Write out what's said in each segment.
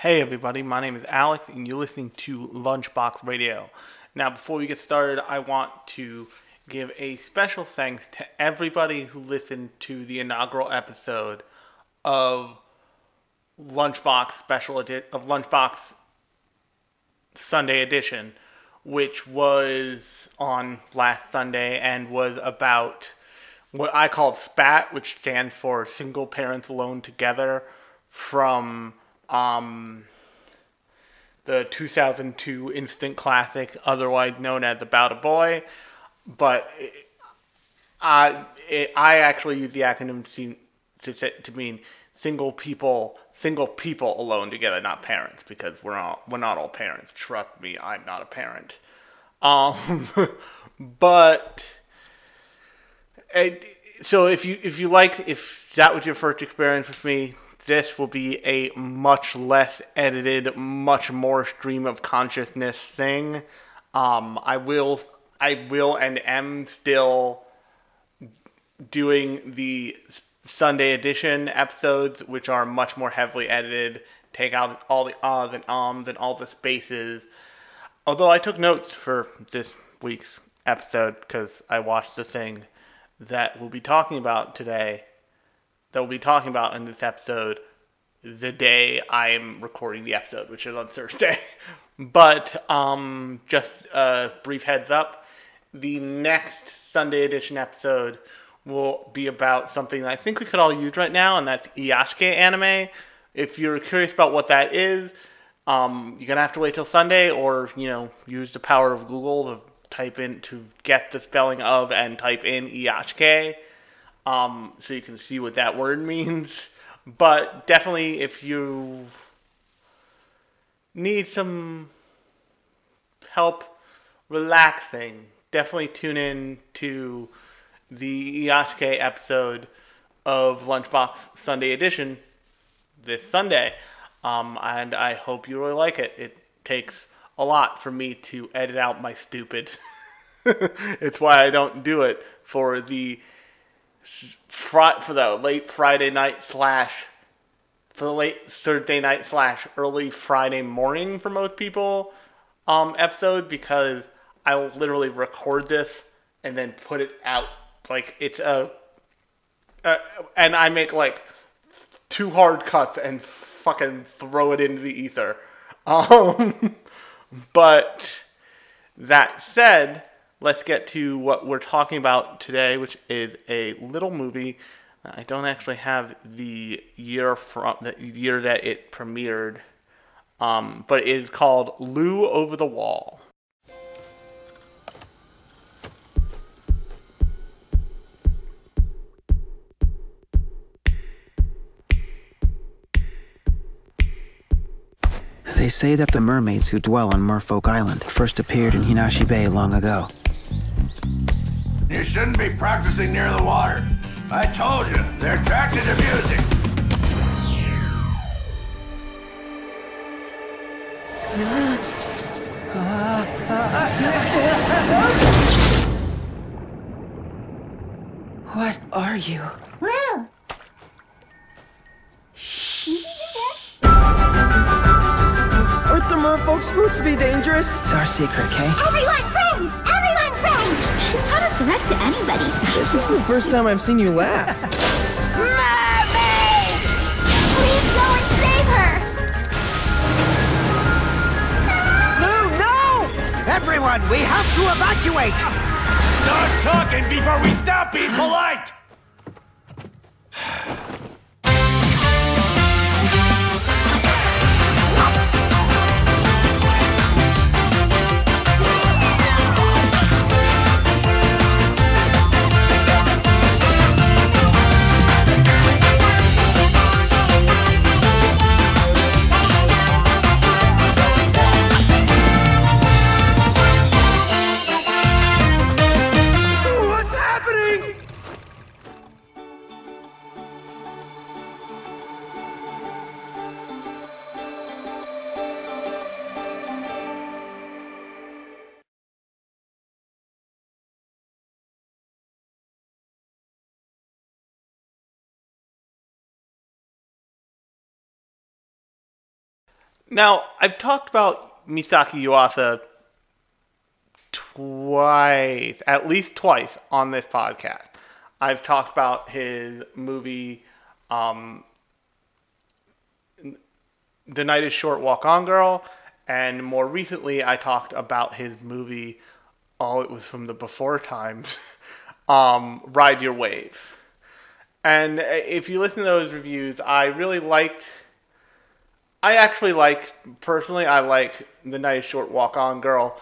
Hey everybody, my name is Alex and you're listening to Lunchbox Radio. Now, before we get started, I want to give a special thanks to everybody who listened to the inaugural episode of Lunchbox Special Edi- of Lunchbox Sunday Edition, which was on last Sunday and was about what I call SPAT, which stands for Single Parents Alone Together, from um, the 2002 instant classic, otherwise known as About a Boy. But I, it, I actually use the acronym to, to, mean single people, single people alone together, not parents, because we're not we're not all parents. Trust me, I'm not a parent. Um, but it, so if you if you like if that was your first experience with me, this will be a much less edited, much more stream of consciousness thing. Um, I will I will and am still doing the Sunday edition episodes, which are much more heavily edited, take out all the ahs and ums and all the spaces. Although I took notes for this week's episode because I watched the thing that we'll be talking about today, that we'll be talking about in this episode, the day I'm recording the episode, which is on Thursday. but um, just a brief heads up the next Sunday edition episode will be about something that I think we could all use right now, and that's Iyashikei anime. If you're curious about what that is, um, you're gonna have to wait till Sunday, or you know, use the power of Google to type in to get the spelling of and type in Iyashikei, um, so you can see what that word means. But definitely, if you need some help relaxing, definitely tune in to the Iyashikei episode of Lunchbox Sunday Edition this Sunday. Um, and I hope you really like it. It takes a lot for me to edit out my stupid. it's why I don't do it for the for the late Friday night slash for the late Thursday night slash early Friday morning for most people um, episode because I literally record this and then put it out like it's a, uh, and I make like two hard cuts and fucking throw it into the ether. Um, but that said, let's get to what we're talking about today, which is a little movie. I don't actually have the year from the year that it premiered, um, but it is called Lu Over the Wall. They say that the mermaids who dwell on Merfolk Island first appeared in Hinashi Bay long ago. You shouldn't be practicing near the water. I told you, they're attracted to music. What are you? Woo! Aren't the merfolk supposed to be dangerous? It's our secret, Kay. Everyone friends! Everyone! She's not a threat to anybody. This is the first time I've seen you laugh. Mermaid! Please go and save her! No, no! Everyone, we have to evacuate! Start talking before we stop being polite! Now, I've talked about Misaki Yuasa twice, at least twice on this podcast. I've talked about his movie, um, The Night is Short, Walk On Girl, and more recently, I talked about his movie, oh, it was from the before times, um, Ride Your Wave. And if you listen to those reviews, I really liked. I actually like personally. I like the night is short walk on girl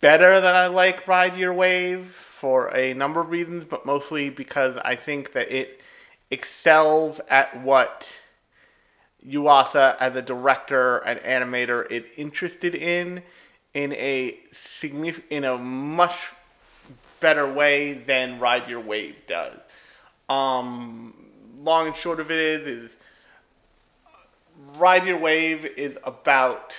better than I like Ride Your Wave for a number of reasons, but mostly because I think that it excels at what Yuasa as a director and animator is interested in in a signif- in a much better way than Ride Your Wave does. Um, long and short of it is, is Ride Your Wave is about.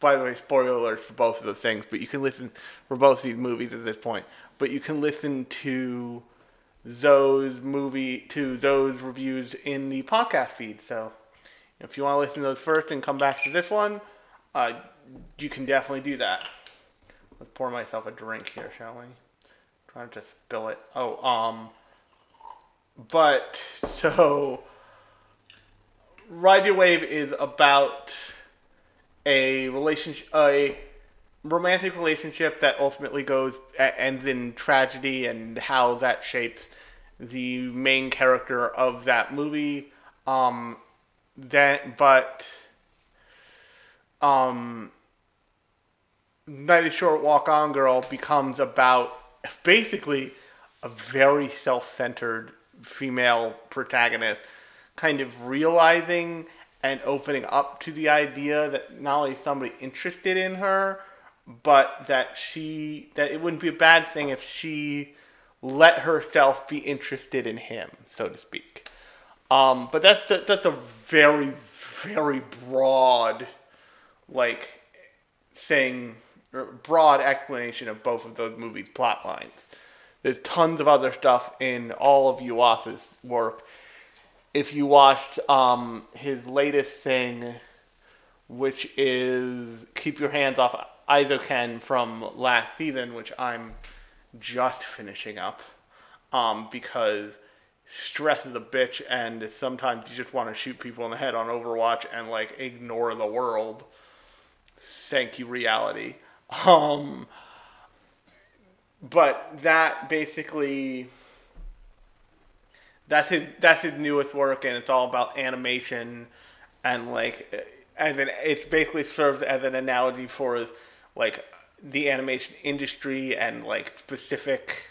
By the way, spoiler alerts for both of those things, but you can listen for both of these movies at this point. But you can listen to those movie to those reviews in the podcast feed. So if you want to listen to those first and come back to this one, uh, you can definitely do that. Let's pour myself a drink here, shall we? trying to spill it. Oh, um, but so Ride Your Wave is about a relationship, a romantic relationship that ultimately goes ends in tragedy, and how that shapes the main character of that movie. Um, then, but um, Night is Short, Walk On Girl becomes about basically a very self-centered female protagonist kind of realizing and opening up to the idea that not only somebody interested in her but that she that it wouldn't be a bad thing if she let herself be interested in him so to speak um, but that's that's a very very broad like thing or broad explanation of both of those movies plot lines there's tons of other stuff in all of Yuasa's work. If you watched um, his latest thing, which is Keep Your Hands Off Eizouken from last season, which I'm just finishing up, um, because stress is a bitch, and sometimes you just want to shoot people in the head on Overwatch and like ignore the world. Thank you, reality. Um, but that basically that's his that's his newest work and it's all about animation and like as an it's basically serves as an analogy for like the animation industry and like specific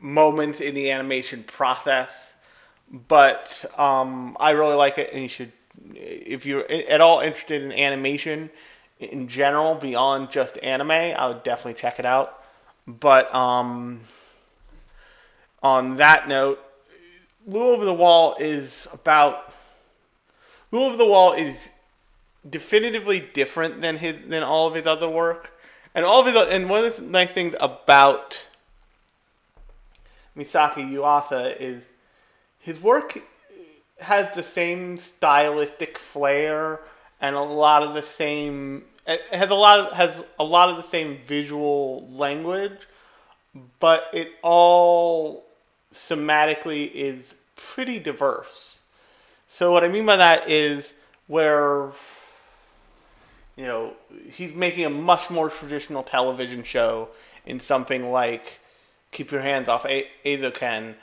moments in the animation process but um, i really like it and you should if you're at all interested in animation in general beyond just anime, I would definitely check it out. But um, on that note, Lu Over the Wall is about Lu Over the Wall is definitively different than his than all of his other work, and all of his and one of the nice things about Misaki Yuasa is his work has the same stylistic flair and a lot of the same has a lot of, has a lot of the same visual language, but it all thematically is pretty diverse. So what I mean by that is where you know he's making a much more traditional television show in something like Keep Your Hands Off a- Eizouken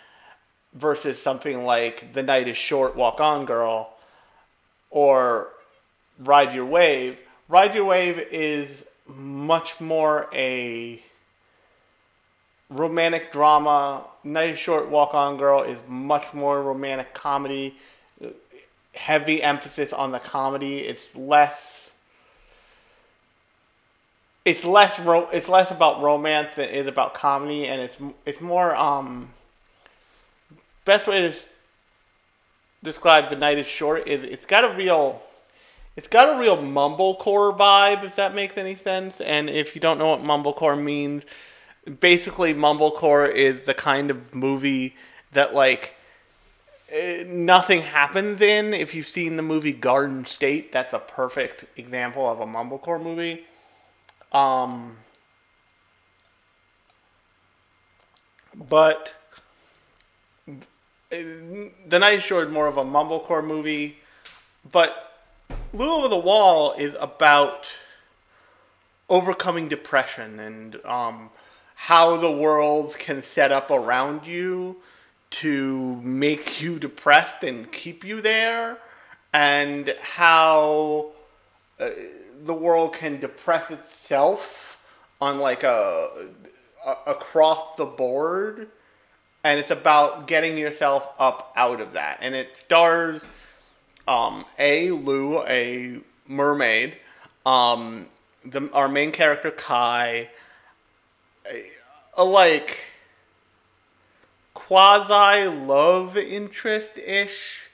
versus something like The Night Is Short, Walk On Girl, or Ride Your Wave Ride Your Wave is much more a romantic drama. Night Short Walk On Girl is much more romantic comedy. Heavy emphasis on the comedy. It's less. It's less ro- It's less about romance than it is about comedy, and it's it's more um. Best way to describe the night is short is it's got a real it's got a real mumblecore vibe, if that makes any sense. And if you don't know what mumblecore means, basically mumblecore is the kind of movie that like uh, nothing happens in. If you've seen the movie Garden State, that's a perfect example of a mumblecore movie. Um, but The Night is Short is more of a mumblecore movie. But Lu Over the Wall is about overcoming depression and um, how the world can set up around you to make you depressed and keep you there, and how uh, the world can depress itself on like a, a across the board, and it's about getting yourself up out of that, and it stars um, a Lu, a mermaid, um, the, our main character Kai, a, like quasi love interest ish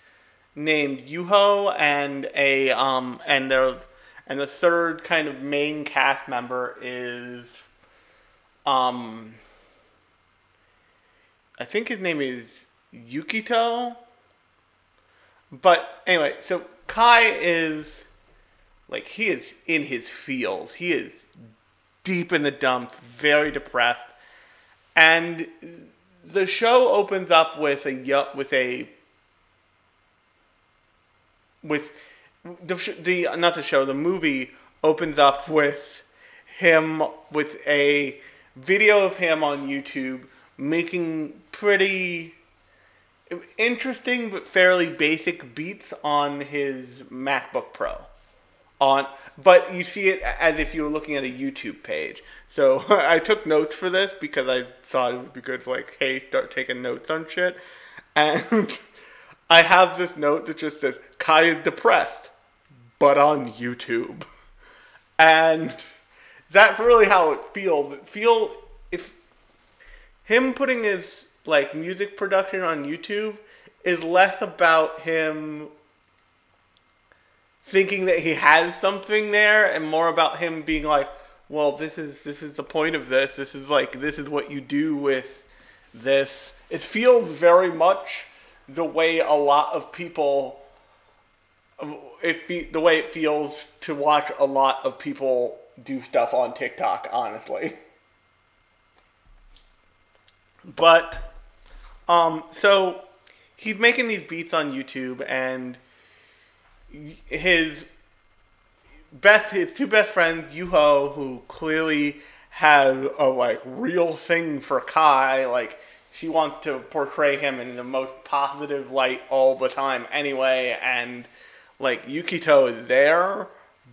named Yuho and a um and there's and the third kind of main cast member is um I think his name is Yukito. But anyway, so Kai is like he is in his feels. He is deep in the dumps, very depressed. And the show opens up with a with a with the, the not the show the movie opens up with him with a video of him on YouTube making pretty interesting but fairly basic beats on his MacBook Pro on but you see it as if you were looking at a YouTube page. So I took notes for this because I thought it would be good to like, hey, start taking notes on shit. And I have this note that just says Kai is depressed, but on YouTube. And that's really how it feels. It feel if him putting his like music production on YouTube is less about him thinking that he has something there and more about him being like well this is this is the point of this. This is like this is what you do with this. It feels very much the way a lot of people it be the way it feels to watch a lot of people do stuff on TikTok honestly. But um so he's making these beats on YouTube and his best his two best friends Yuho who clearly has a like real thing for Kai like she wants to portray him in the most positive light all the time anyway and like Yukito is there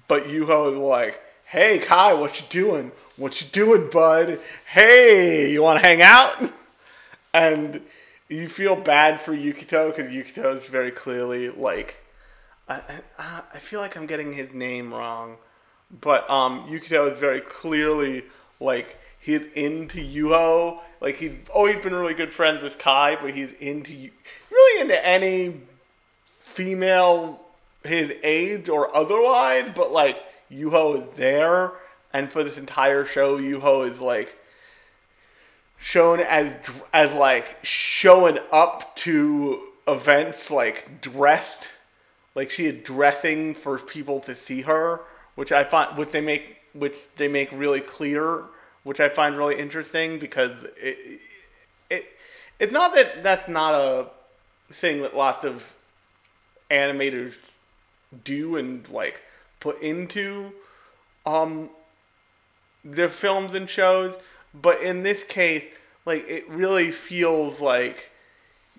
but Yuho is like hey Kai what you doing? What you doing bud? Hey you want to hang out? And you feel bad for Yukito because Yukito is very clearly like I, I, feel like I'm getting his name wrong, but um, Yukito is very clearly like he's into Yuho. Like he's always been really good friends with Kai, but he's into really into any female his age or otherwise. But like Yuho is there, and for this entire show, Yuho is like shown as as like showing up to events like dressed like she is dressing for people to see her, which I find which they make which they make really clear, which I find really interesting because it it it's not that that's not a thing that lots of animators do and like put into um their films and shows, but in this case, like it really feels like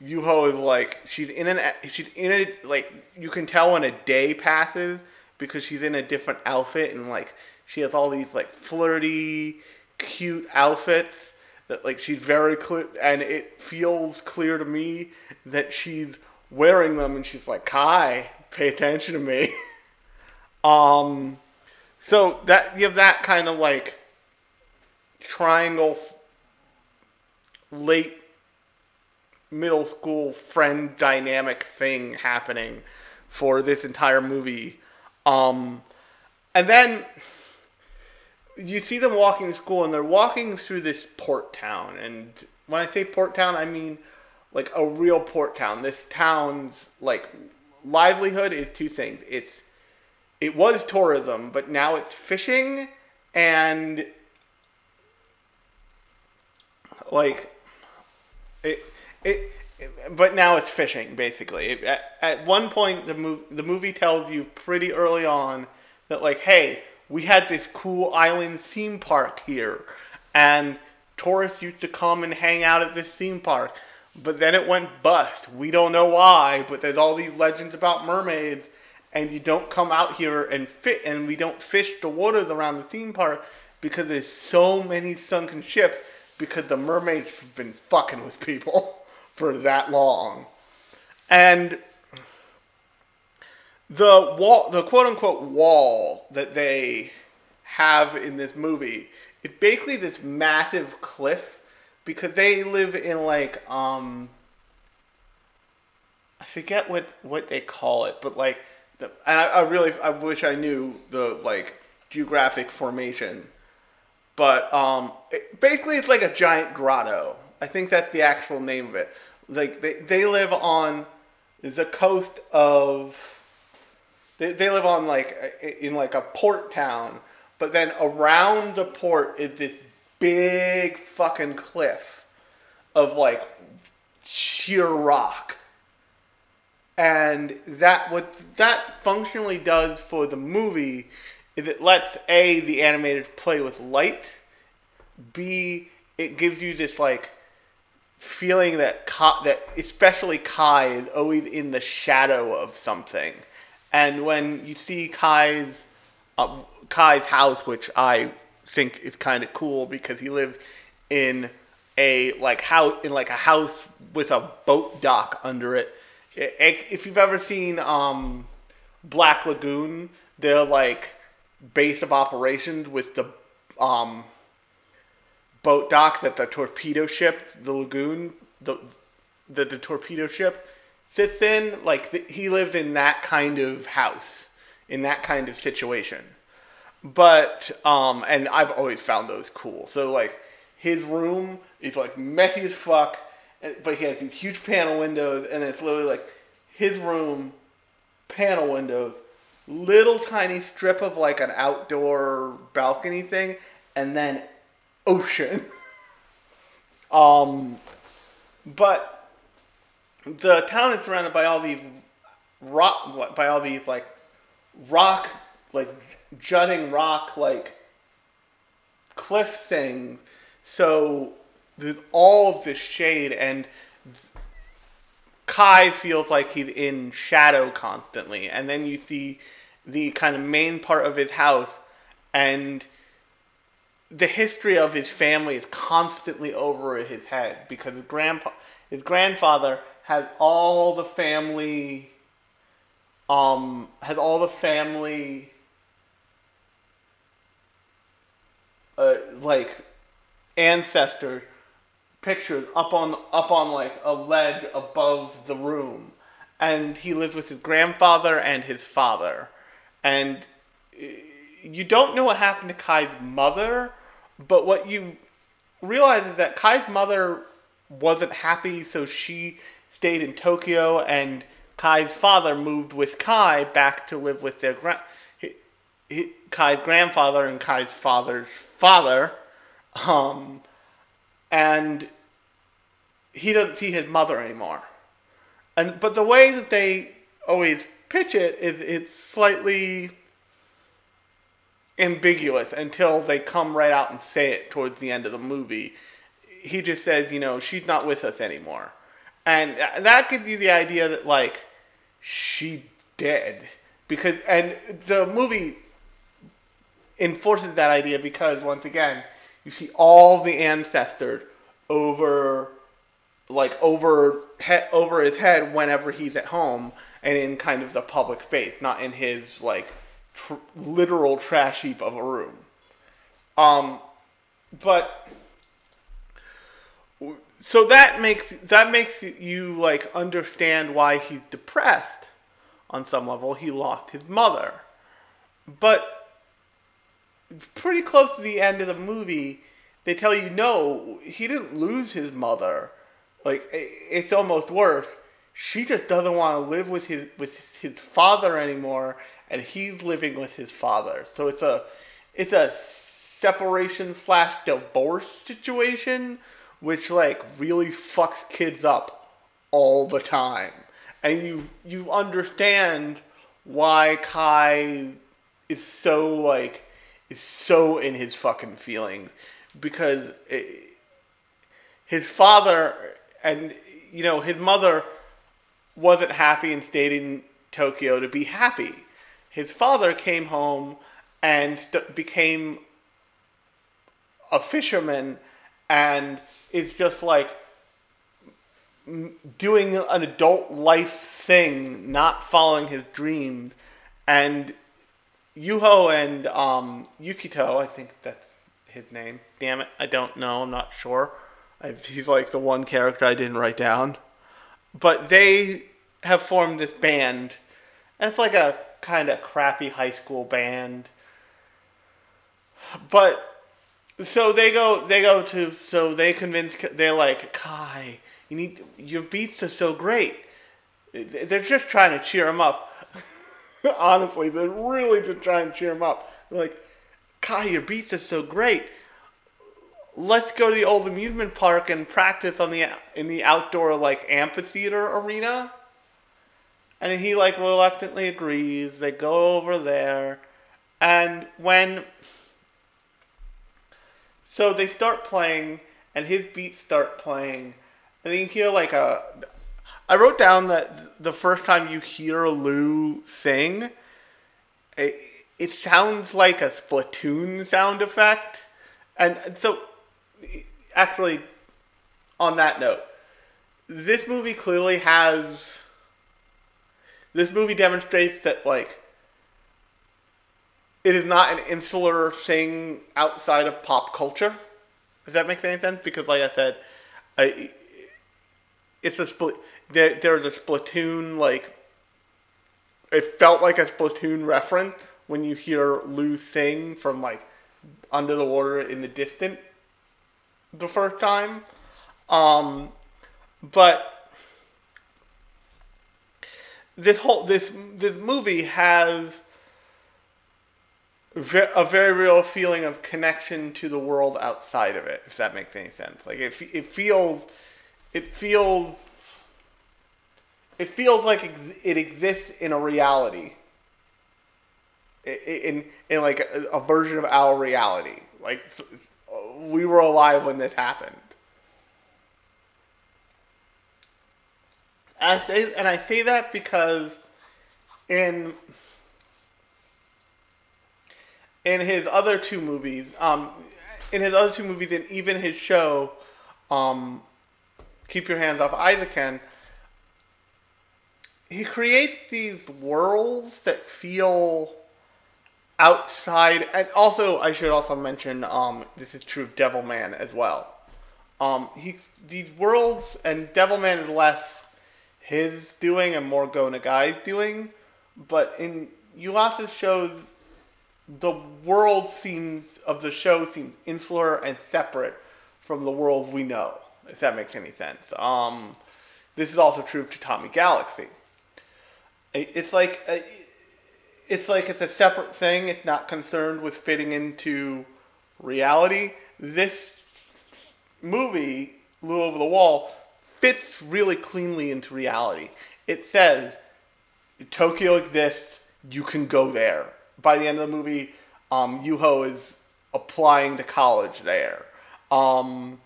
Yuho is like she's in an she's in a like you can tell when a day passes because she's in a different outfit and like she has all these like flirty, cute outfits that like she's very clear and it feels clear to me that she's wearing them and she's like Kai, pay attention to me. um, so that you have that kind of like triangle late middle school friend dynamic thing happening for this entire movie. Um, and then you see them walking to school, and they're walking through this port town. And when I say port town, I mean like a real port town. This town's like livelihood is two things. It's it was tourism, but now it's fishing and like it it. But now it's fishing, basically. At, at one point, the mov- the movie tells you pretty early on that like, hey, we had this cool island theme park here, and tourists used to come and hang out at this theme park. But then it went bust. We don't know why, but there's all these legends about mermaids, and you don't come out here and fit, and we don't fish the waters around the theme park because there's so many sunken ships because the mermaids have been fucking with people for that long. And the wall, the quote unquote wall that they have in this movie, it's basically this massive cliff because they live in like um I forget what what they call it, but like the, and I, I really I wish I knew the like geographic formation, but um it, basically it's like a giant grotto. I think that's the actual name of it. Like they they live on the coast of they, they live on like in like a port town, but then around the port is this big fucking cliff of like sheer rock. And that what that functionally does for the movie is it lets a the animators play with light, b it gives you this like feeling that that especially Kai is always in the shadow of something, and when you see Kai's uh, Kai's house, which I think is kind of cool because he lived in a like house in like a house with a boat dock under it. If you've ever seen um, Black Lagoon, they're like base of operations with the um, boat dock that the torpedo ship, the lagoon, the the, the torpedo ship sits in. Like the, he lived in that kind of house, in that kind of situation. But um, and I've always found those cool. So like his room is like messy as fuck, but he has these huge panel windows, and it's literally like his room, panel windows, little tiny strip of like an outdoor balcony thing, and then ocean. um, but the town is surrounded by all these rock, by all these like rock, like jutting rock, like cliff thing. So there's all of this shade, and Kai feels like he's in shadow constantly. And then you see the kind of main part of his house, and the history of his family is constantly over his head because his grandpa, his grandfather has all the family, um, has all the family, uh, like ancestor pictures up on up on like a ledge above the room, and he lives with his grandfather and his father, and you don't know what happened to Kai's mother but what you realize is that Kai's mother wasn't happy, so she stayed in Tokyo, and Kai's father moved with Kai back to live with their gra- Kai's grandfather and Kai's father's father, um, and he doesn't see his mother anymore. And but the way that they always pitch it is it's slightly ambiguous until they come right out and say it towards the end of the movie. He just says, you know, she's not with us anymore. And that gives you the idea that, like, she dead. Because, and the movie enforces that idea because, once again, you see all the ancestors over, like, over, he, over his head whenever he's at home and in kind of the public space, not in his, like, tr- literal trash heap of a room. Um, but so that makes that makes you like understand why he's depressed on some level. He lost his mother, but pretty close to the end of the movie, they tell you no, he didn't lose his mother. like it's almost worse. She just doesn't want to live with his with his father anymore, and he's living with his father. So it's a it's a separation slash divorce situation, which like really fucks kids up all the time, and you you understand why Kai is so like is so in his fucking feelings because it, his father and you know his mother wasn't happy and stayed in Tokyo to be happy. His father came home and became a fisherman and is just like doing an adult life thing, not following his dreams. And Yuho and um, Yukito, I think that's his name. Damn it, I don't know. I'm not sure. I, he's like the one character I didn't write down. But they have formed this band. And it's like a kind of crappy high school band. But so they go they go to so they convince they're like Kai, you need your beats are so great. They're just trying to cheer him up. Honestly, they're really just trying to cheer him up. They're like, Kai, your beats are so great. Let's go to the old amusement park and practice on the in the outdoor like amphitheater arena. And he like reluctantly agrees. They go over there, and when so they start playing, and his beats start playing, and you hear like a. I wrote down that the first time you hear Lu sing, it, it sounds like a Splatoon sound effect, and so actually, on that note, this movie clearly has. This movie demonstrates that like it is not an insular thing outside of pop culture. Does that make any sense? Because, like I said, I, it's a split. There, there's a Splatoon like. It felt like a Splatoon reference when you hear Lu sing from like under the water in the distance the first time. Um, but this whole this this movie has a very real feeling of connection to the world outside of it. If that makes any sense, like it, it feels, it feels, it feels like it exists in a reality. In in like a, a version of our reality, like we were alive when this happened. I say, and I say that because in in his other two movies, um, in his other two movies, and even his show, um, Keep Your Hands Off Eizouken, he creates these worlds that feel outside, and also I should also mention, um, this is true of Devilman as well. Um, he these worlds and Devilman is less his doing and more Go Nagai's doing, but in Yuasa's shows, the world seems of the show seems insular and separate from the world we know. If that makes any sense. Um, this is also true to Tatami Galaxy. It's like a, it's like it's a separate thing. It's not concerned with fitting into reality. This movie, Lu Over the Wall, fits really cleanly into reality. It says Tokyo exists. You can go there. By the end of the movie, um, Yuho is applying to college there. Um,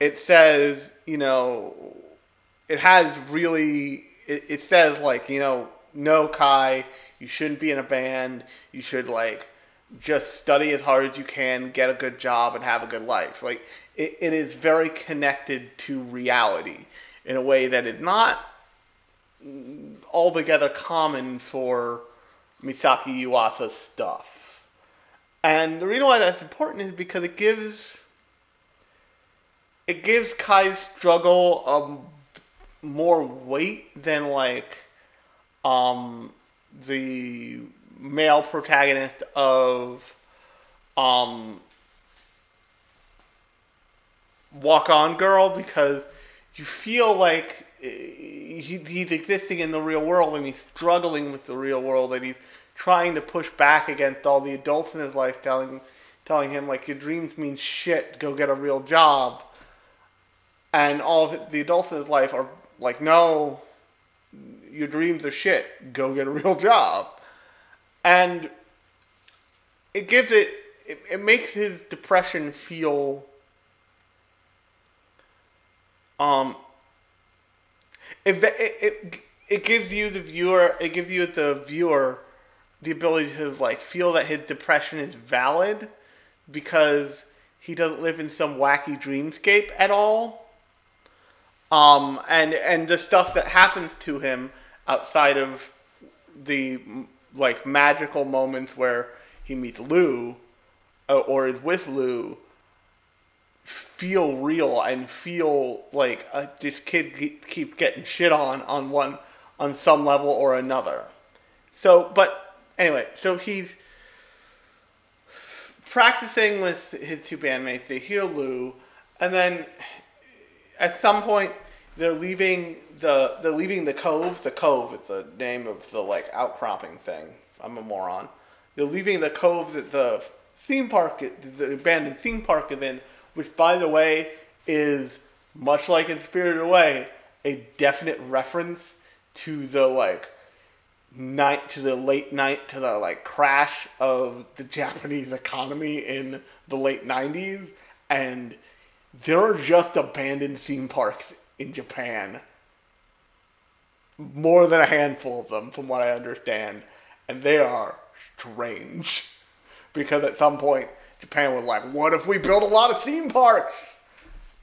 it says, you know, it has really. It, it says like, you know, no Kai, you shouldn't be in a band. You should like just study as hard as you can, get a good job, and have a good life. Like it, it is very connected to reality in a way that is not altogether common for Misaki Yuasa's stuff. And the reason why that's important is because it gives it gives Kai's struggle um more weight than like um the male protagonist of um Walk On Girl because you feel like uh, he, he's existing in the real world and he's struggling with the real world and he's trying to push back against all the adults in his life telling telling him like your dreams mean shit go get a real job. And all the adults in his life are like no your dreams are shit go get a real job. And it gives it it, it makes his depression feel um it, it, it, gives you the viewer it gives you the viewer the ability to like feel that his depression is valid because he doesn't live in some wacky dreamscape at all. Um and and the stuff that happens to him outside of the like magical moments where he meets Lu uh, or is with Lu feel real and feel like uh, this kid keep, getting shit on on one on some level or another. So, but anyway, so he's practicing with his two bandmates. They hear Lu, and then at some point they're leaving the they're leaving the cove. The cove is the name of the like outcropping thing. I'm a moron. They're leaving the cove that the theme park, the abandoned theme park is in, which by the way is much like in Spirited Away, a definite reference to the like night to the late night to the like crash of the Japanese economy in the late 90s and there are just abandoned theme parks in Japan. More than a handful of them from what I understand. And they are strange. Because at some point Japan was like what if we build a lot of theme parks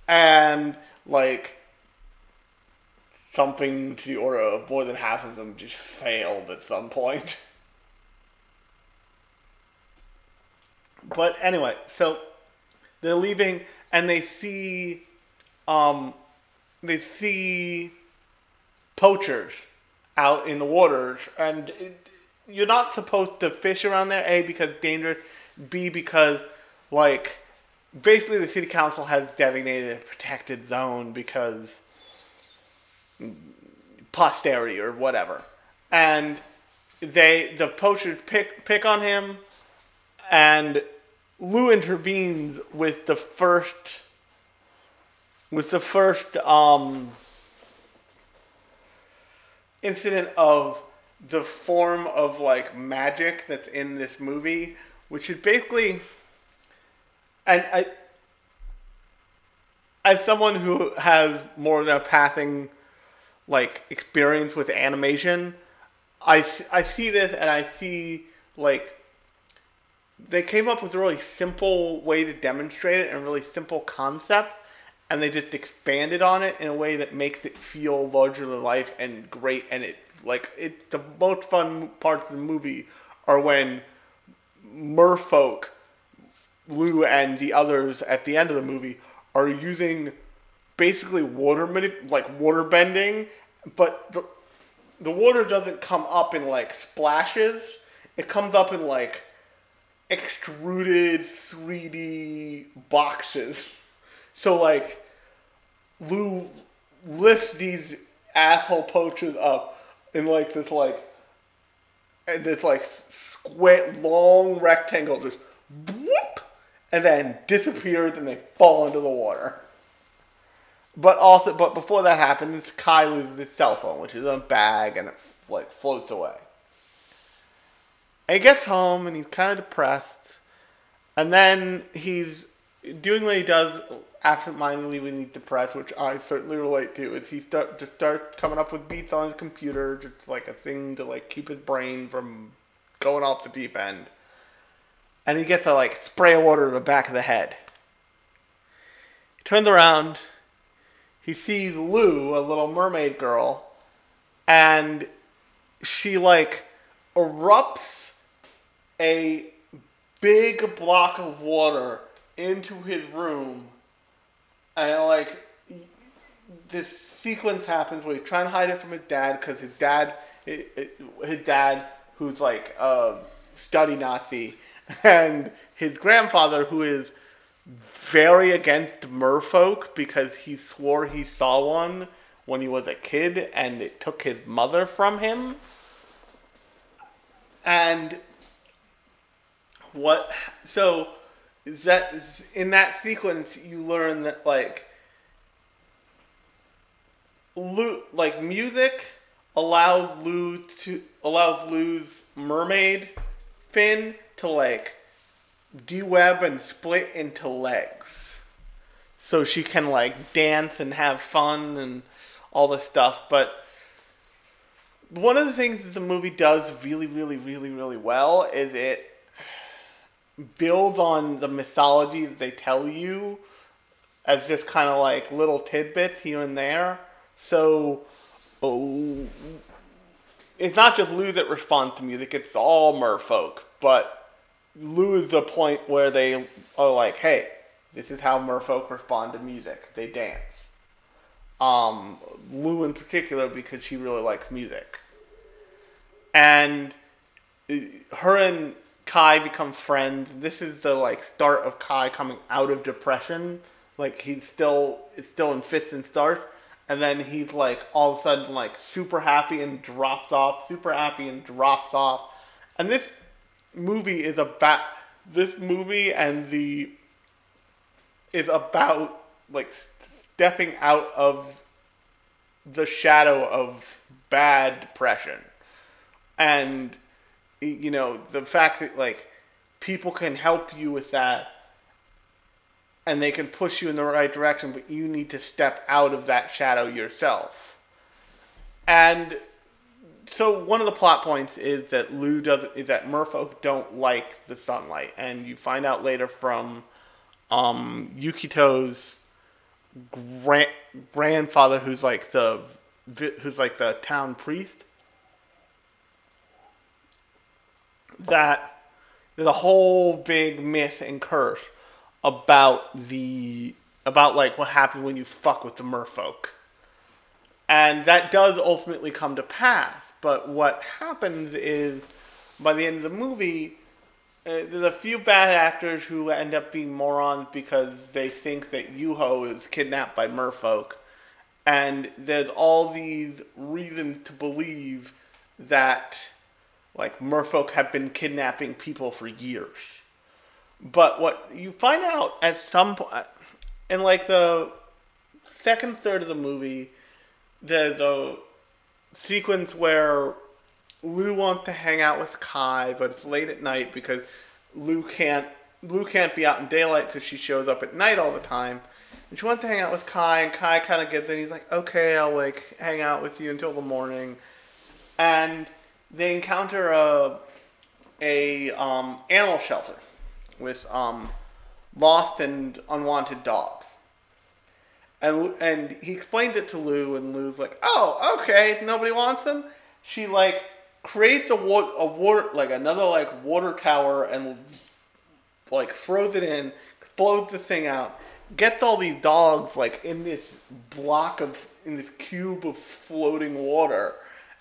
and like something to the order of more than half of them just failed at some point. But anyway, so they're leaving and they see um they see poachers out in the waters and it, you're not supposed to fish around there a because dangerous b because like basically the city council has designated a protected zone because posterity or whatever. And they the poachers pick pick on him and Lu intervenes with the first with the first um incident of the form of like magic that's in this movie, which is basically and I as someone who has more than a passing like experience with animation, I, I see this and I see like they came up with a really simple way to demonstrate it and a really simple concept and they just expanded on it in a way that makes it feel larger than life and great and it like it the most fun parts of the movie are when merfolk Lu and the others at the end of the movie are using basically water like water bending, but the the water doesn't come up in like splashes. It comes up in like extruded 3D boxes. So like Lu lifts these asshole poachers up in like this like and this like square long rectangle just whoop and then disappears and they fall into the water. But also, but before that happens, Kai loses his cell phone, which is in a bag, and it like floats away. And he gets home and he's kind of depressed, and then he's doing what he does absentmindedly when he's depressed, which I certainly relate to. Is he start to start coming up with beats on his computer, just like a thing to like keep his brain from going off the deep end. And he gets a like spray of water to the back of the head. He turns around he sees Lu, a little mermaid girl, and she like erupts a big block of water into his room, and like this sequence happens where he's trying to hide it from his dad because his dad, his dad, who's like a study Nazi, and his grandfather, who is very against merfolk because he swore he saw one when he was a kid and it took his mother from him. And what so is that in that sequence you learn that like Lu, like music allows Lu to allows Lu's mermaid fin to like deweb and split into legs, so she can like dance and have fun and all this stuff. But one of the things that the movie does really, really, really, really well is it builds on the mythology that they tell you as just kind of like little tidbits here and there. So, oh, it's not just Lu that responds to music, it's all merfolk. But Lu is the point where they are like, hey, this is how merfolk respond to music. They dance. Um, Lu in particular because she really likes music. And uh, her and Kai become friends. This is the like start of Kai coming out of depression. Like he's still it's still in fits and starts, and then he's like all of a sudden like super happy and drops off, super happy and drops off. And this movie is about this movie and the is about like stepping out of the shadow of bad depression and you know the fact that like people can help you with that and they can push you in the right direction but you need to step out of that shadow yourself. And so one of the plot points is that Lu does is that merfolk don't like the sunlight. And you find out later from um, Yukito's grand, grandfather who's like the who's like the town priest that there's a whole big myth and curse about the about like what happened when you fuck with the merfolk. And that does ultimately come to pass. But what happens is by the end of the movie, uh, there's a few bad actors who end up being morons because they think that Yuho is kidnapped by merfolk. And there's all these reasons to believe that like merfolk have been kidnapping people for years. But what you find out at some point, in like the second third of the movie, there's a sequence where Lu wants to hang out with Kai, but it's late at night because Lu can't Lu can't be out in daylight, so she shows up at night all the time. And she wants to hang out with Kai, and Kai kind of gives in. He's like, "Okay, I'll like hang out with you until the morning." And they encounter a a um, animal shelter with um, lost and unwanted dogs. And and he explains it to Lu, and Lu's like, "Oh, okay, nobody wants them." She like creates a water, a water like another like water tower and like throws it in, blows the thing out, gets all these dogs like in this block of in this cube of floating water,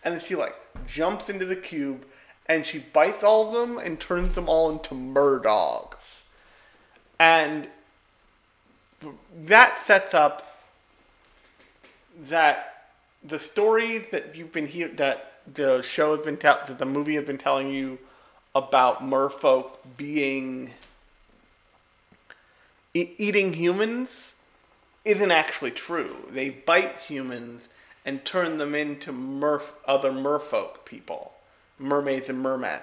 and then she like jumps into the cube and she bites all of them and turns them all into merdogs. And that sets up that the story that you've been here that the show has been tell that the movie has been telling you about merfolk being e- eating humans isn't actually true. They bite humans and turn them into merf other merfolk people, mermaids and mermen,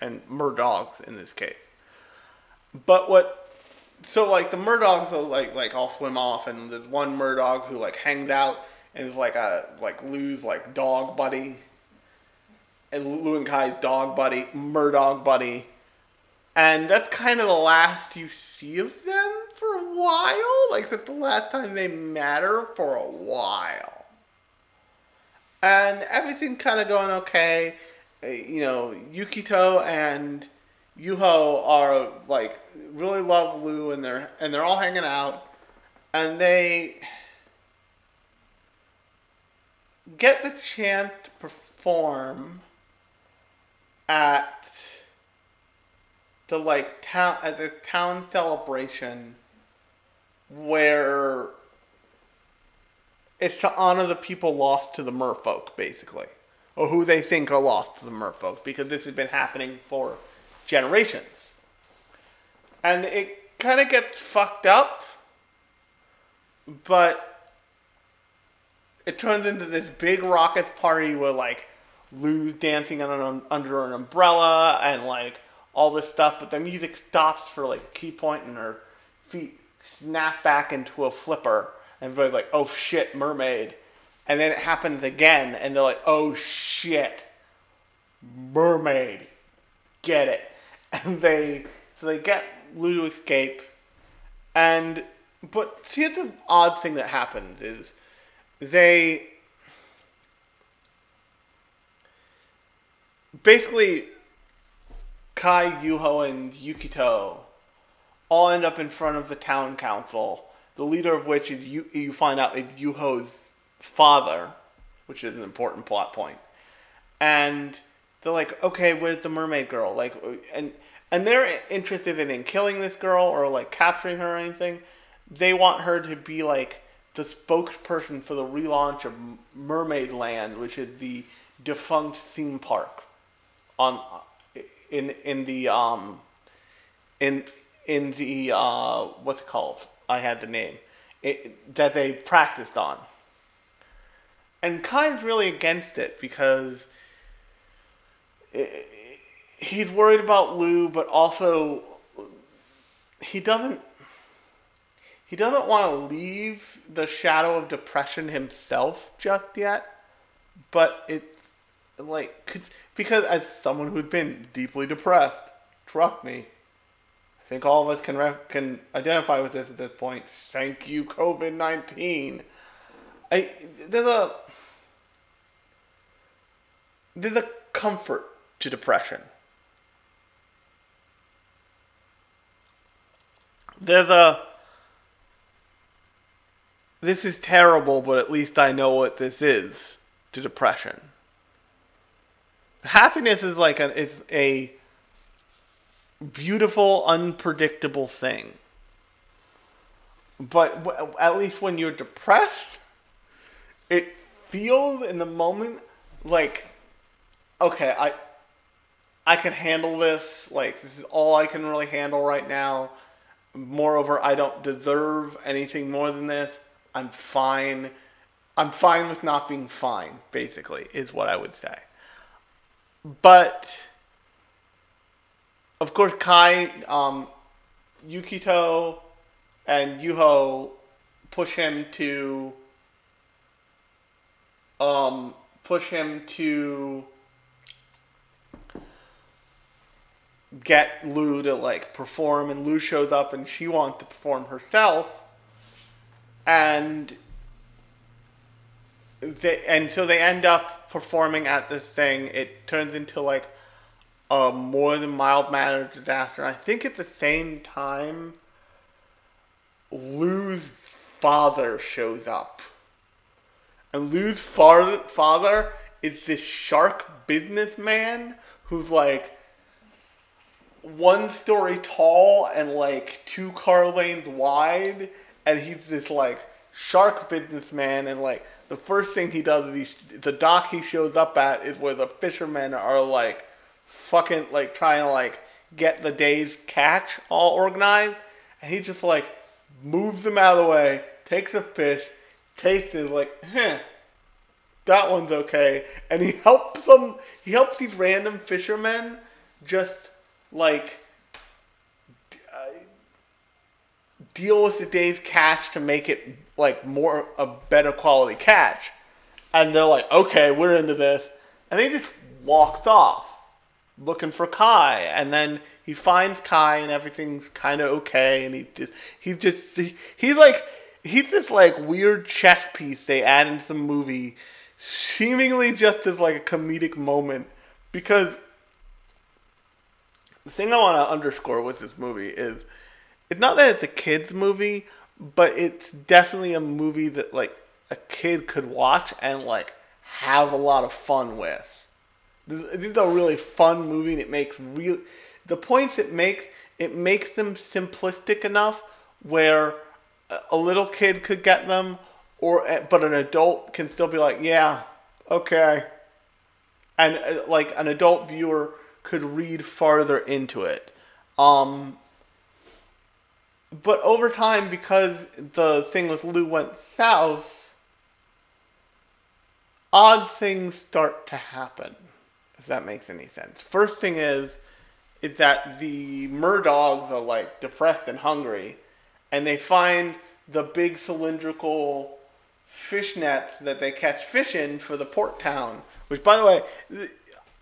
and merdogs in this case. But what so like the merdogs will like like all swim off and there's one merdog who like hangs out and is like a like Lu's like dog buddy. And Lu and Kai's dog buddy, merdog buddy. And that's kind of the last you see of them for a while. Like that's the last time they matter for a while and everything kind of going okay. Uh, you know, Yukito and Yuho are like really love Lu, and they're and they're all hanging out, and they get the chance to perform at the like town at this town celebration where it's to honor the people lost to the merfolk, basically, or who they think are lost to the merfolk, because this has been happening for generations, and it kind of gets fucked up, but it turns into this big rockets party where like Lu's dancing an, under an umbrella and like all this stuff, but the music stops for like key point and her feet snap back into a flipper everybody's like, oh shit, mermaid. And then it happens again and they're like, oh shit, mermaid. Get it. And they, so they get Lu to escape. And, but here's the odd thing that happens is they basically Kai, Yuho, and Yukito all end up in front of the town council, the leader of which you, you find out is Yuho's father, which is an important plot point. And they're like, okay, where's the mermaid girl? Like, and and they're interested in, in killing this girl or like capturing her or anything. They want her to be like the spokesperson for the relaunch of Mermaid Land, which is the defunct theme park on in in the um in in the uh what's it called? I had the name it, that they practiced on. And Kai's really against it because it, he's worried about Lu, but also he doesn't he doesn't want to leave the shadow of depression himself just yet. But it like could because as someone who's been deeply depressed, trust me, I think all of us can re- can identify with this at this point. Thank you, COVID nineteen. I there's a there's a comfort to depression. There's a this is terrible, but at least I know what this is to depression happiness is like a it's a beautiful, unpredictable thing. But w- at least when you're depressed, it feels in the moment like, okay, I I can handle this. Like this is all I can really handle right now. Moreover, I don't deserve anything more than this. I'm fine. I'm fine with not being fine. Basically, is what I would say. But of course, Kai, um, Yukito, and Yuho push him to um, push him to get Lu to like perform, and Lu shows up, and she wants to perform herself, and they and so they end up performing at this thing. It turns into like a more than mild mannered disaster. I think at the same time, Lu's father shows up, and Lu's father father is this shark businessman who's like one story tall and like two car lanes wide, and he's this like shark businessman. And like the first thing he does is he, the dock he shows up at is where the fishermen are like fucking like trying to like get the day's catch all organized, and he just like moves them out of the way, takes a fish, tastes it, like, huh, that one's okay, and he helps them. He helps these random fishermen just like uh, deal with the day's catch to make it like more a better quality catch. And they're like, okay, we're into this. And he just walks off looking for Kai. And then he finds Kai and everything's kind of okay. And he just, he's just, he, he's like, he's this like weird chess piece they add into the movie, seemingly just as like a comedic moment. Because the thing I want to underscore with this movie is it's not that it's a kids movie, but it's definitely a movie that like a kid could watch and like have a lot of fun with. This is a really fun movie and it makes real the points it makes it makes them simplistic enough where a- little kid could get them, or eh, but an adult can still be like, yeah, okay, and uh, like an adult viewer could read farther into it. Um, but over time, because the thing with Lu went south, odd things start to happen. That makes any sense. First thing is, is that the merdogs are like depressed and hungry, and they find the big cylindrical fish nets that they catch fish in for the port town. Which, by the way,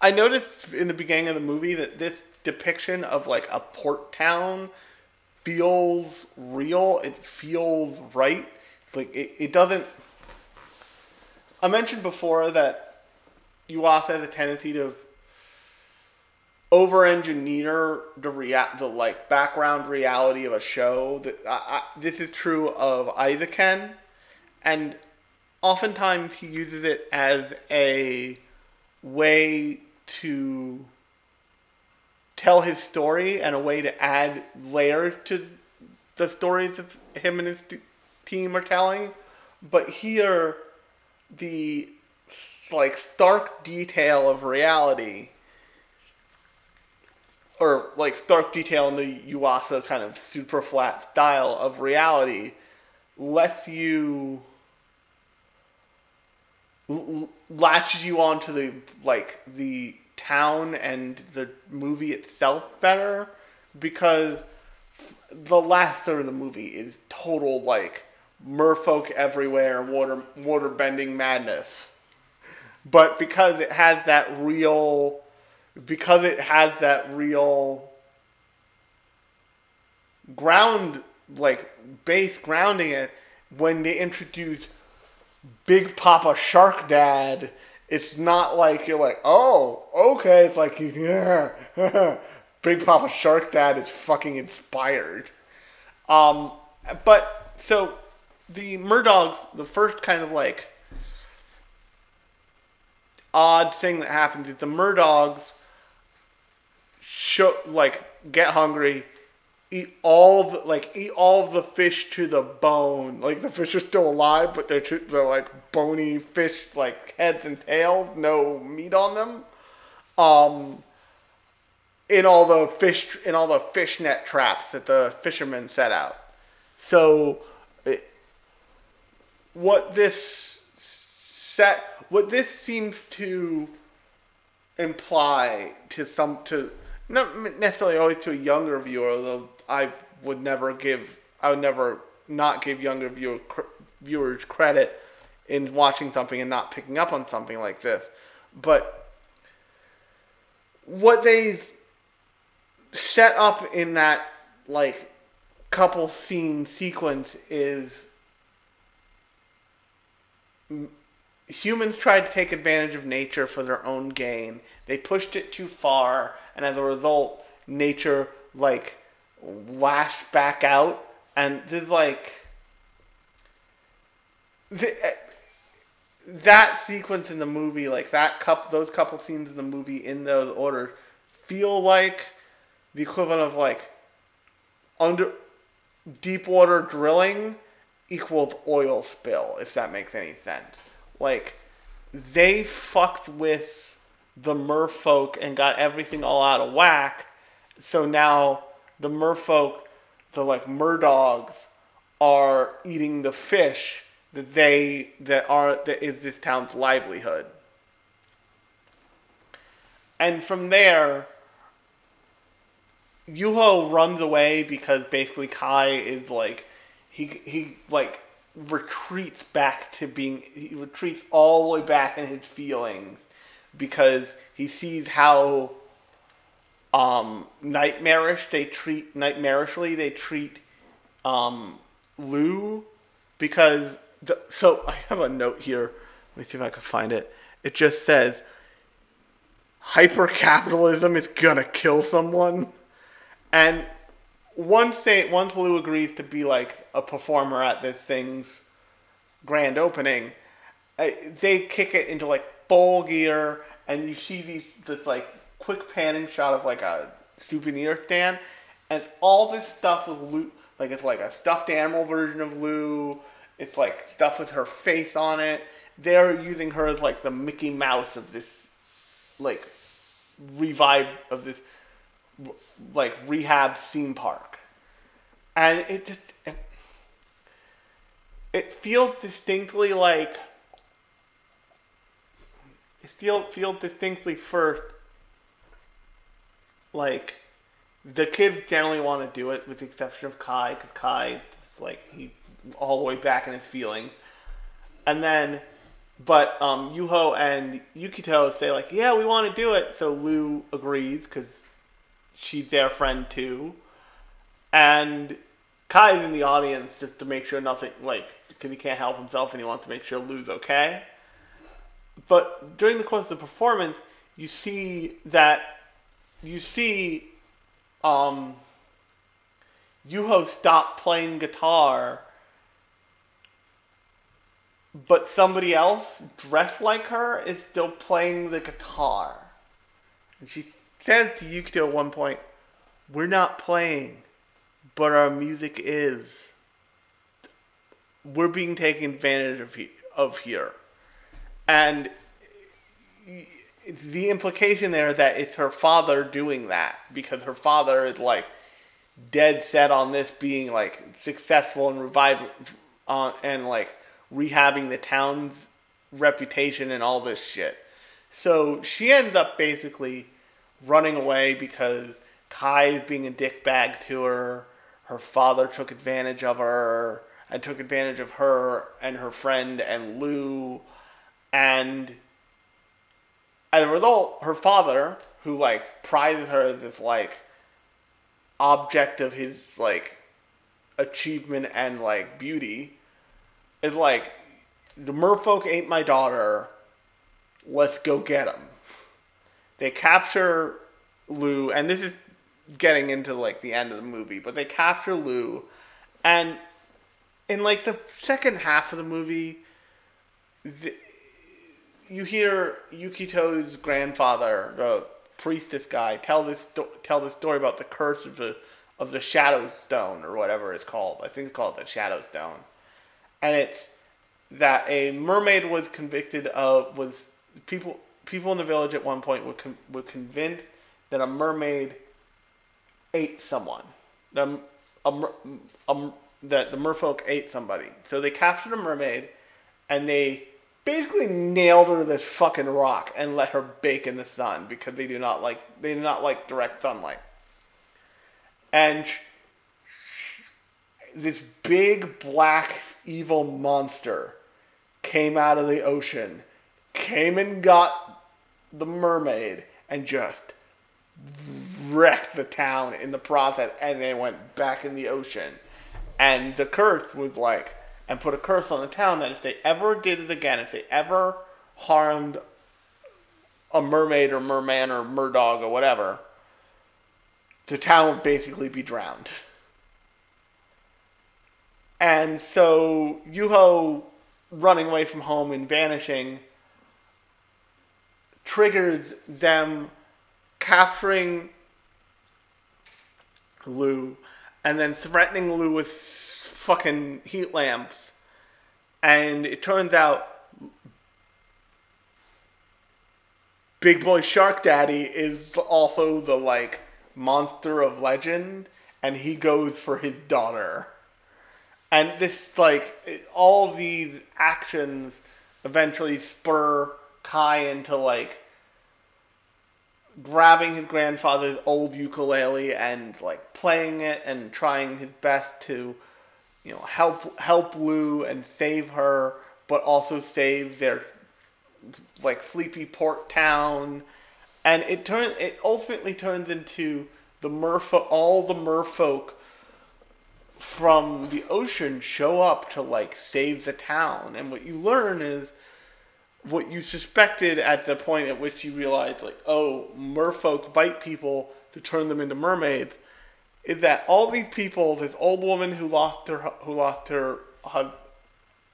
I noticed in the beginning of the movie that this depiction of like a port town feels real. It feels right. Like it, it doesn't. I mentioned before that Yuasa have a tendency to over engineer the the like background reality of a show. That I, I, this is true of Eizouken, and oftentimes he uses it as a way to tell his story and a way to add layers to the stories that him and his team are telling. But here, the like stark detail of reality, or like stark detail in the Yuasa kind of super flat style of reality, lets you l- latches you onto the like the town and the movie itself better because the last third of the movie is total like merfolk everywhere water water bending madness but because it has that real because it has that real ground like base grounding it when they introduce Big Papa Shark Dad, it's not like you're like, oh, okay. It's like he's yeah, Big Papa Shark Dad is fucking inspired. Um, but so the merdogs, the first kind of like odd thing that happens is the merdogs show like get hungry, eat all the, like eat all of the fish to the bone. Like the fish are still alive, but they're too, they're like bony fish, like heads and tails, no meat on them. Um, in all the fish in all the fish net traps that the fishermen set out. So, it, what this set, what this seems to imply to some to not necessarily always to a younger viewer, although I would never give I would never not give younger viewer, cr- viewers credit in watching something and not picking up on something like this. But what they set up in that like couple scene sequence is humans tried to take advantage of nature for their own gain. They pushed it too far, and as a result, nature like lashed back out. And there's like the, eh, that sequence in the movie, like that cup, those couple scenes in the movie in those orders, feel like the equivalent of like under deep water drilling equals oil spill, if that makes any sense. Like they fucked with the merfolk and got everything all out of whack. So now the merfolk, the like merdogs, are eating the fish that they that are that is this town's livelihood. And from there, Yuho runs away because basically Kai is like he he like retreats back to being he retreats all the way back in his feelings because he sees how um nightmarish they treat nightmarishly they treat um Lu because the, so I have a note here. Let me see if I can find it. It just says hypercapitalism is gonna kill someone. And once they once Lu agrees to be like a performer at this thing's grand opening, uh, they kick it into like full gear, and you see these this like quick panning shot of like a souvenir stand, and all this stuff with Lu. Like it's like a stuffed animal version of Lu. It's like stuff with her face on it. They're using her as like the Mickey Mouse of this, like, revive of this, like rehab theme park, and it just it, it feels distinctly like it feel feels distinctly first like the kids generally want to do it with the exception of Kai because Kai is like he all the way back in his feeling, and then but um, Yuho and Yukito say like yeah we want to do it. So Lu agrees because she's their friend too and Kai's in the audience just to make sure nothing like because he can't help himself and he wants to make sure Lu's okay but during the course of the performance, you see that you see um, Yuho stop playing guitar, but somebody else dressed like her is still playing the guitar. And she says to Yukito at one point, "We're not playing, but our music is. We're being taken advantage of, he- of here." and the implication there that it's her father doing that because her father is like dead set on this being like successful and revive uh, and like rehabbing the town's reputation and all this shit. So she ends up basically running away because Kai is being a dickbag to her. Her father took advantage of her and took advantage of her and her friend and Lu and as a result, her father, who like prizes her as this like object of his like achievement and like beauty, is like the merfolk ain't my daughter. Let's go get them. They capture Lu, and this is getting into like the end of the movie, but they capture Lu, and in like the second half of the movie, the, you hear Yukito's grandfather, the priestess guy, tell this tell this story about the curse of the of the Shadow Stone or whatever it's called. I think it's called the Shadow Stone, and it's that a mermaid was convicted of was people people in the village at one point were con- were convinced that a mermaid ate someone. The, a, mer- a, that the merfolk ate somebody. So they captured a mermaid, and they basically nailed her to this fucking rock and let her bake in the sun because they do not like they do not like direct sunlight. And this big black evil monster came out of the ocean, came and got the mermaid and just wrecked the town in the process and they went back in the ocean. And the curse was like and put a curse on the town that if they ever did it again, if they ever harmed a mermaid or merman or merdog or whatever, the town would basically be drowned. And so Yuho running away from home and vanishing triggers them capturing Lu and then threatening Lu with fucking heat lamps. And it turns out Big Boy Shark Daddy is also the like monster of legend and he goes for his daughter. And this like all these actions eventually spur Kai into like grabbing his grandfather's old ukulele and like playing it and trying his best to you know help help Lu and save her but also save their like sleepy port town. And it turns it ultimately turns into the merfolk all the merfolk from the ocean show up to like save the town. And what you learn is what you suspected at the point at which you realized like oh merfolk bite people to turn them into mermaids is that all these people this old woman who lost her who lost her hu-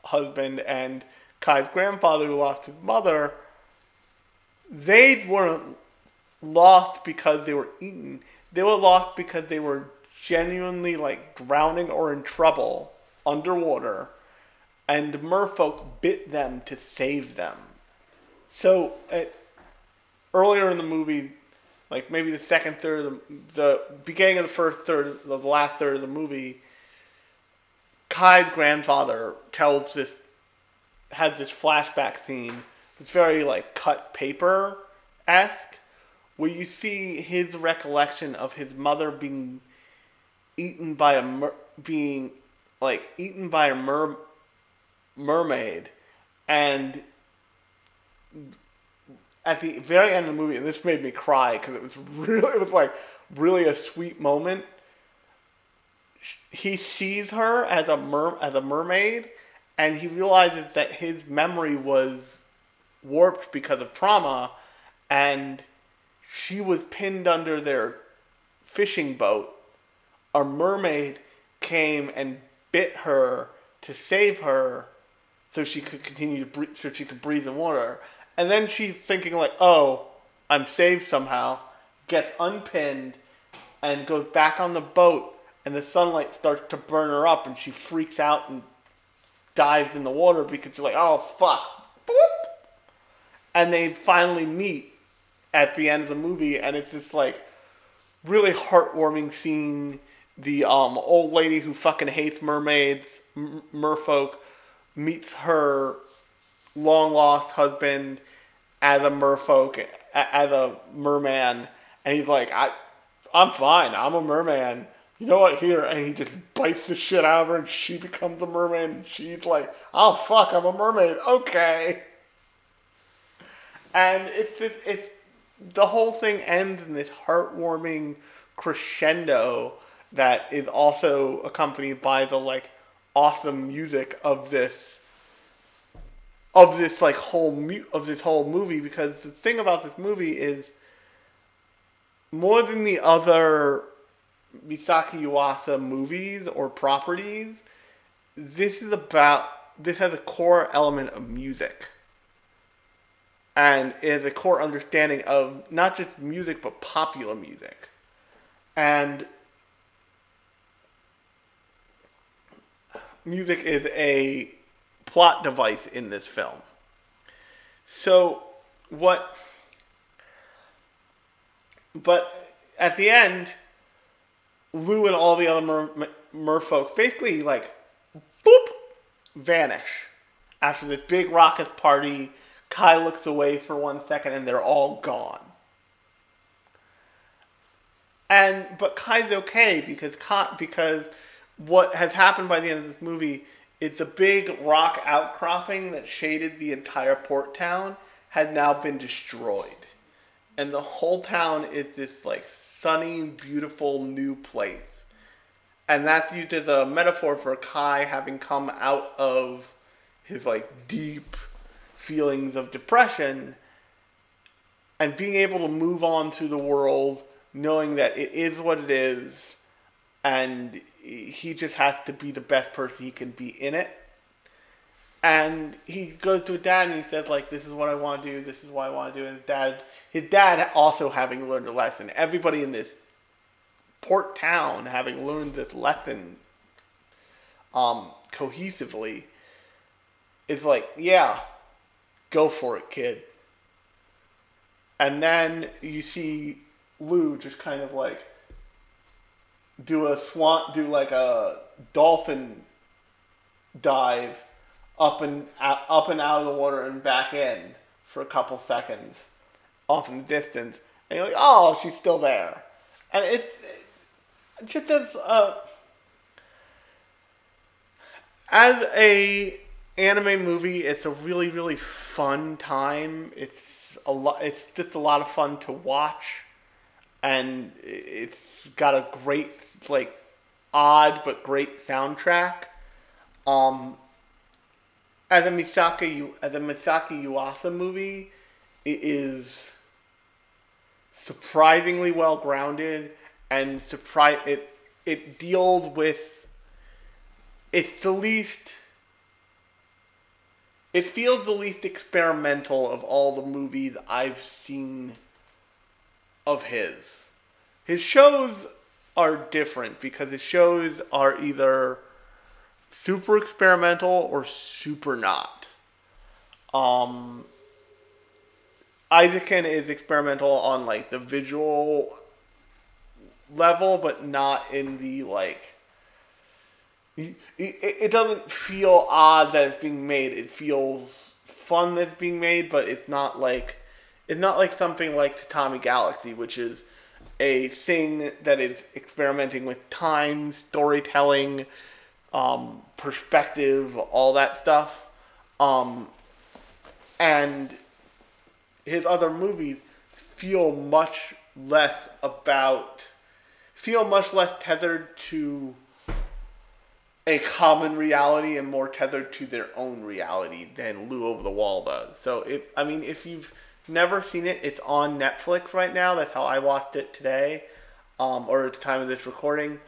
husband and Kai's grandfather who lost his mother they weren't lost because they were eaten. They were lost because they were genuinely like drowning or in trouble underwater, and merfolk bit them to save them. So at, earlier in the movie, like maybe the second third of the, the beginning of the first third of the last third of the movie, Kai's grandfather tells this has this flashback scene. It's very like cut paper esque, where you see his recollection of his mother being eaten by a mer- being like eaten by a mer- mermaid, and at the very end of the movie, and this made me cry because it was really, it was like really a sweet moment. He sees her as a mer as a mermaid, and he realizes that his memory was warped because of trauma, and she was pinned under their fishing boat. A mermaid came and bit her to save her, so she could continue to breathe, so she could breathe in water. And then she's thinking like, "Oh, I'm saved somehow." Gets unpinned and goes back on the boat, and the sunlight starts to burn her up, and she freaks out and dives in the water because she's like, "Oh fuck!" Boop. And they finally meet at the end of the movie, and it's this like really heartwarming scene. The um old lady who fucking hates mermaids, m- merfolk, meets her long lost husband as a merfolk, as a merman, and he's like, I, I'm fine. I'm a merman. You know what? Here, and he just bites the shit out of her, and she becomes a mermaid. And she's like, Oh fuck, I'm a mermaid. Okay. And it's just, it's the whole thing ends in this heartwarming crescendo that is also accompanied by the like awesome music of this of this like whole mu- of this whole movie because the thing about this movie is more than the other Masaaki Yuasa movies or properties this is about this has a core element of music. And is a core understanding of not just music but popular music. And music is a plot device in this film. So, what. But at the end, Lu and all the other mer, mer, merfolk basically, like, boop, vanish. After this big raucous party, Kai looks away for one second and they're all gone. And but Kai's okay because Kai, because what has happened by the end of this movie is a big rock outcropping that shaded the entire port town had now been destroyed. And the whole town is this like sunny, beautiful new place. And that's used as a metaphor for Kai having come out of his like deep feelings of depression and being able to move on through the world knowing that it is what it is and he just has to be the best person he can be in it. And he goes to his dad and he says, like, this is what I want to do, this is what I want to do. And his dad, his dad also having learned a lesson. Everybody in this port town having learned this lesson um, cohesively is like, yeah, go for it, kid. And then you see Lu just kind of like do a swan, do like a dolphin dive up and out, up and out of the water and back in for a couple seconds, off in the distance, and you're like, oh, she's still there, and it, it just as uh, as a anime movie, it's a really really fun time. It's a lot. It's just a lot of fun to watch, and it's got a great like odd but great soundtrack. Um, as a Masaaki as a Masaaki Yuasa movie, it is surprisingly well grounded and surprise it it deals with it's the least it feels the least experimental of all the movies I've seen of his. his shows are different because his shows are either super experimental or super not. Um, Eizouken is experimental on like the visual level, but not in the like. It, it doesn't feel odd that it's being made. It feels fun that it's being made, but it's not like it's not like something like Tatami Galaxy, which is a thing that is experimenting with time, storytelling, um, perspective, all that stuff. Um, and his other movies feel much less about, feel much less tethered to a common reality and more tethered to their own reality than Lu Over the Wall does. So if I mean if you've never seen it, it's on Netflix right now. That's how I watched it today, um, or at the time of this recording,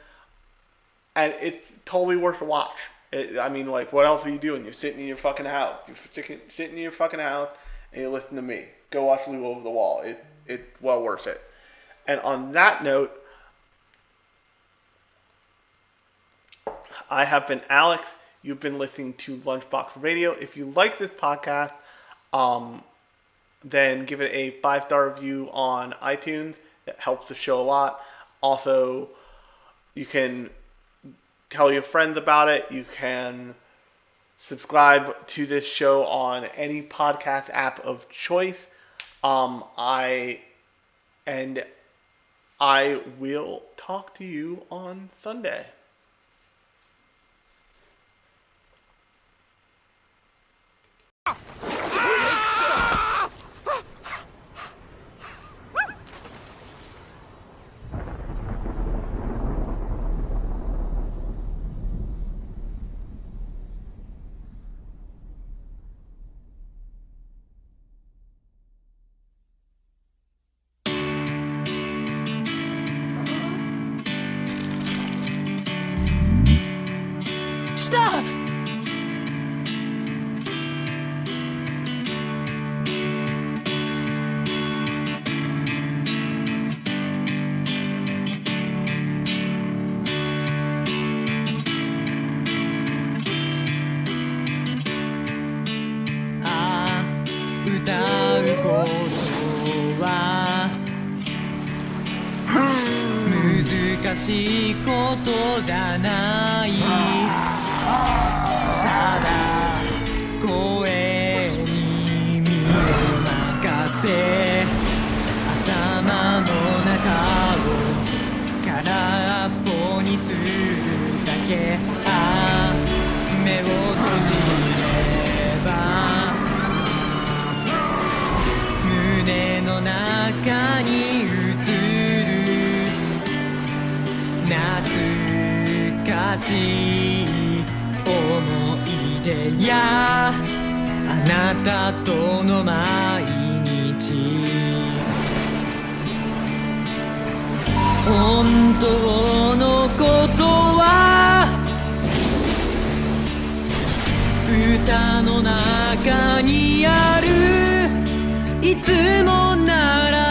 and it's totally worth a watch. It, I mean, like, what else are you doing? You're sitting in your fucking house. You're sitting, sitting in your fucking house, and you listen to me. Go watch Lu Over the Wall. It it's well worth it. And on that note, I have been Alex. You've been listening to Lunchbox Radio. If you like this podcast, um, then give it a five star review on iTunes. That helps the show a lot. Also, you can tell your friends about it. You can subscribe to this show on any podcast app of choice. Um, I and I will talk to you on Sunday. Ah! しいことじゃない。しい思い出やあなたとの毎日。本当のことは歌の中にある。いつもなら